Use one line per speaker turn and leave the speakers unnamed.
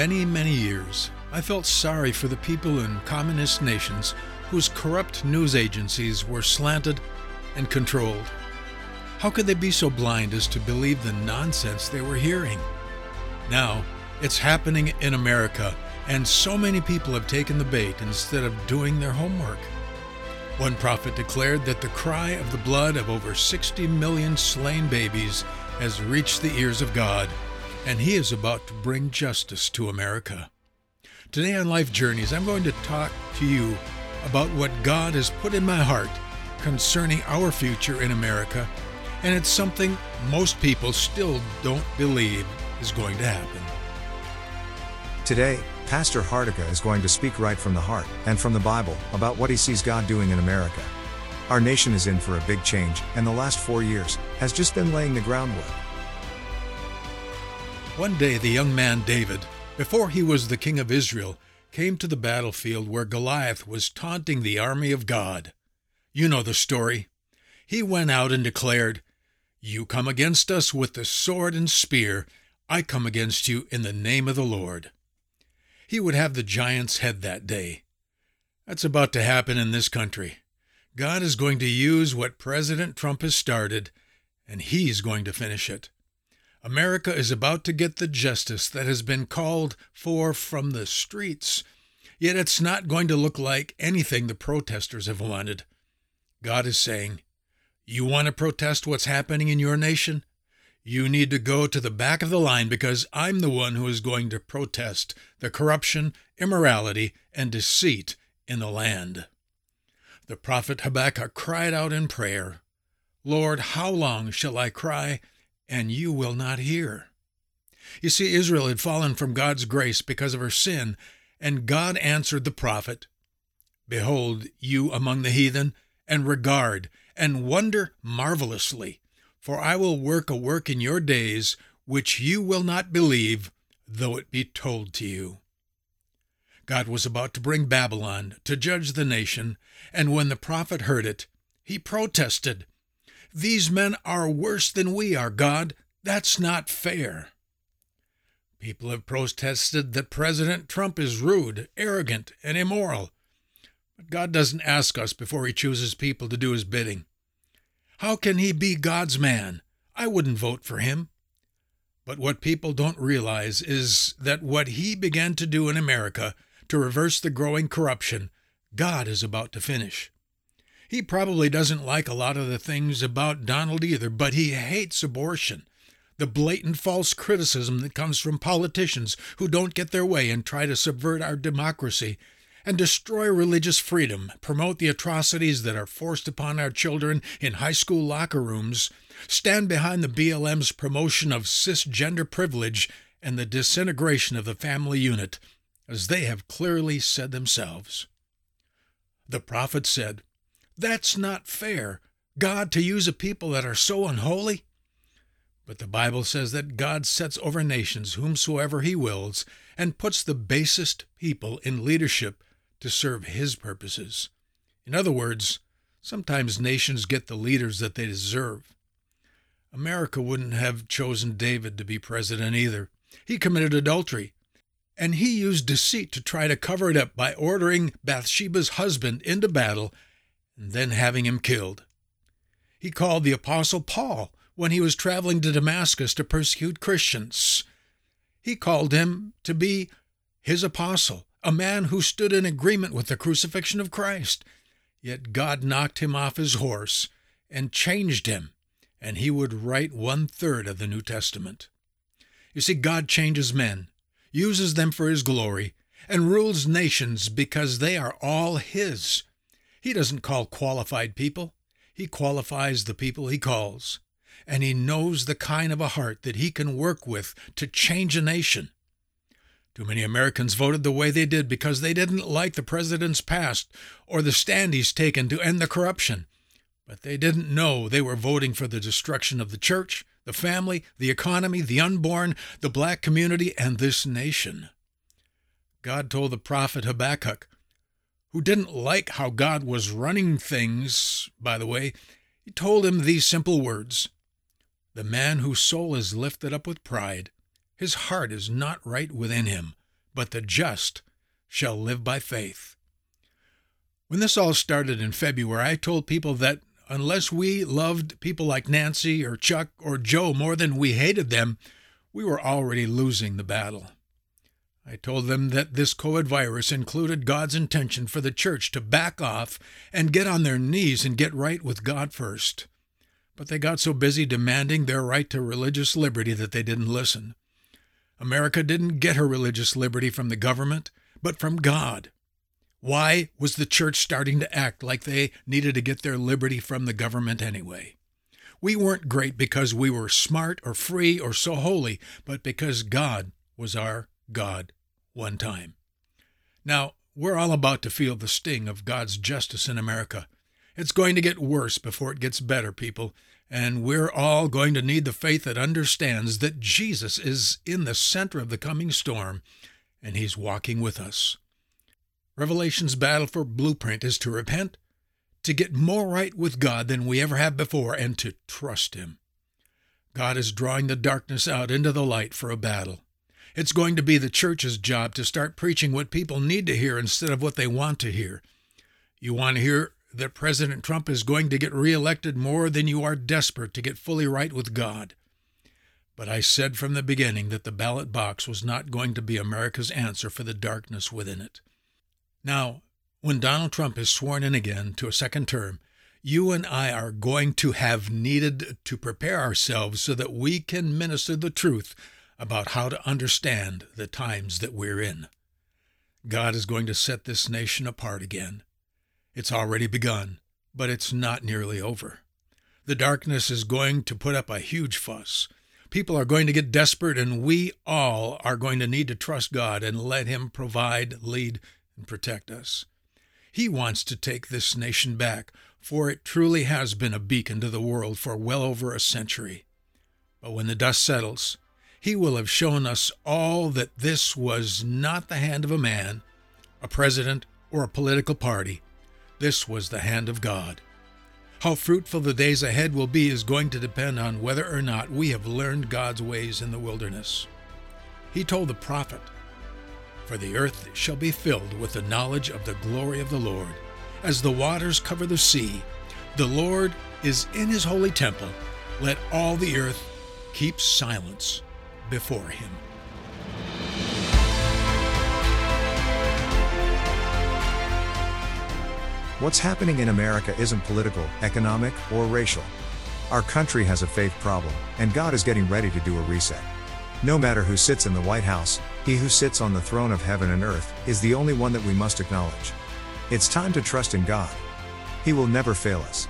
many, many years, I felt sorry for the people in communist nations whose corrupt news agencies were slanted and controlled. How could they be so blind as to believe the nonsense they were hearing? Now, it's happening in America, and so many people have taken the bait instead of doing their homework. One prophet declared that the cry of the blood of over 60 million slain babies has reached the ears of God, and he is about to bring justice to America. Today on Life Journeys, I'm going to talk to you about what God has put in my heart concerning our future in America, and it's something most people still don't believe is going to happen.
Today, Pastor Hardica is going to speak right from the heart and from the Bible about what he sees God doing in America. Our nation is in for a big change, and the last four years has just been laying the groundwork.
One day, the young man David, before he was the king of Israel, came to the battlefield where Goliath was taunting the army of God. You know the story. He went out and declared, You come against us with the sword and spear, I come against you in the name of the Lord. He would have the giant's head that day. That's about to happen in this country. God is going to use what President Trump has started, and he's going to finish it. America is about to get the justice that has been called for from the streets. Yet it's not going to look like anything the protesters have wanted. God is saying, You want to protest what's happening in your nation? You need to go to the back of the line because I'm the one who is going to protest the corruption, immorality, and deceit in the land. The prophet Habakkuk cried out in prayer, Lord, how long shall I cry? And you will not hear. You see, Israel had fallen from God's grace because of her sin, and God answered the prophet Behold, you among the heathen, and regard, and wonder marvelously, for I will work a work in your days which you will not believe, though it be told to you. God was about to bring Babylon to judge the nation, and when the prophet heard it, he protested these men are worse than we are, God. That's not fair. People have protested that President Trump is rude, arrogant, and immoral. But God doesn't ask us before He chooses people to do His bidding. How can He be God's man? I wouldn't vote for Him. But what people don't realize is that what He began to do in America to reverse the growing corruption, God is about to finish. He probably doesn't like a lot of the things about Donald either, but he hates abortion. The blatant false criticism that comes from politicians who don't get their way and try to subvert our democracy and destroy religious freedom, promote the atrocities that are forced upon our children in high school locker rooms, stand behind the BLM's promotion of cisgender privilege and the disintegration of the family unit, as they have clearly said themselves. The prophet said, that's not fair. God to use a people that are so unholy? But the Bible says that God sets over nations whomsoever he wills and puts the basest people in leadership to serve his purposes. In other words, sometimes nations get the leaders that they deserve. America wouldn't have chosen David to be president either. He committed adultery, and he used deceit to try to cover it up by ordering Bathsheba's husband into battle and then having him killed. He called the Apostle Paul when he was traveling to Damascus to persecute Christians. He called him to be his apostle, a man who stood in agreement with the crucifixion of Christ. Yet God knocked him off his horse and changed him, and he would write one third of the New Testament. You see, God changes men, uses them for his glory, and rules nations because they are all his. He doesn't call qualified people, He qualifies the people He calls. And He knows the kind of a heart that He can work with to change a nation. Too many Americans voted the way they did because they didn't like the president's past or the stand he's taken to end the corruption. But they didn't know they were voting for the destruction of the church, the family, the economy, the unborn, the black community, and this nation. God told the prophet Habakkuk, who didn't like how God was running things, by the way, he told him these simple words The man whose soul is lifted up with pride, his heart is not right within him. but the just shall live by faith. When this all started in February, I told people that unless we loved people like Nancy or Chuck or Joe more than we hated them, we were already losing the battle. I told them that this COVID virus included God's intention for the church to back off and get on their knees and get right with God first. But they got so busy demanding their right to religious liberty that they didn't listen. America didn't get her religious liberty from the government, but from God. Why was the church starting to act like they needed to get their liberty from the government anyway? We weren't great because we were smart or free or so holy, but because God was our God one time. Now, we're all about to feel the sting of God's justice in America. It's going to get worse before it gets better, people, and we're all going to need the faith that understands that Jesus is in the center of the coming storm and he's walking with us. Revelation's battle for blueprint is to repent, to get more right with God than we ever have before, and to trust Him. God is drawing the darkness out into the light for a battle. It's going to be the church's job to start preaching what people need to hear instead of what they want to hear. You want to hear that President Trump is going to get reelected more than you are desperate to get fully right with God. But I said from the beginning that the ballot box was not going to be America's answer for the darkness within it. Now, when Donald Trump is sworn in again to a second term, you and I are going to have needed to prepare ourselves so that we can minister the truth about how to understand the times that we're in. God is going to set this nation apart again. It's already begun, but it's not nearly over. The darkness is going to put up a huge fuss. People are going to get desperate, and we all are going to need to trust God and let Him provide, lead, and protect us. He wants to take this nation back, for it truly has been a beacon to the world for well over a century. But when the dust settles, he will have shown us all that this was not the hand of a man, a president, or a political party. This was the hand of God. How fruitful the days ahead will be is going to depend on whether or not we have learned God's ways in the wilderness. He told the prophet, For the earth shall be filled with the knowledge of the glory of the Lord, as the waters cover the sea. The Lord is in his holy temple. Let all the earth keep silence before him.
What's happening in America isn't political, economic, or racial. Our country has a faith problem, and God is getting ready to do a reset. No matter who sits in the White House, he who sits on the throne of heaven and earth is the only one that we must acknowledge. It's time to trust in God. He will never fail us.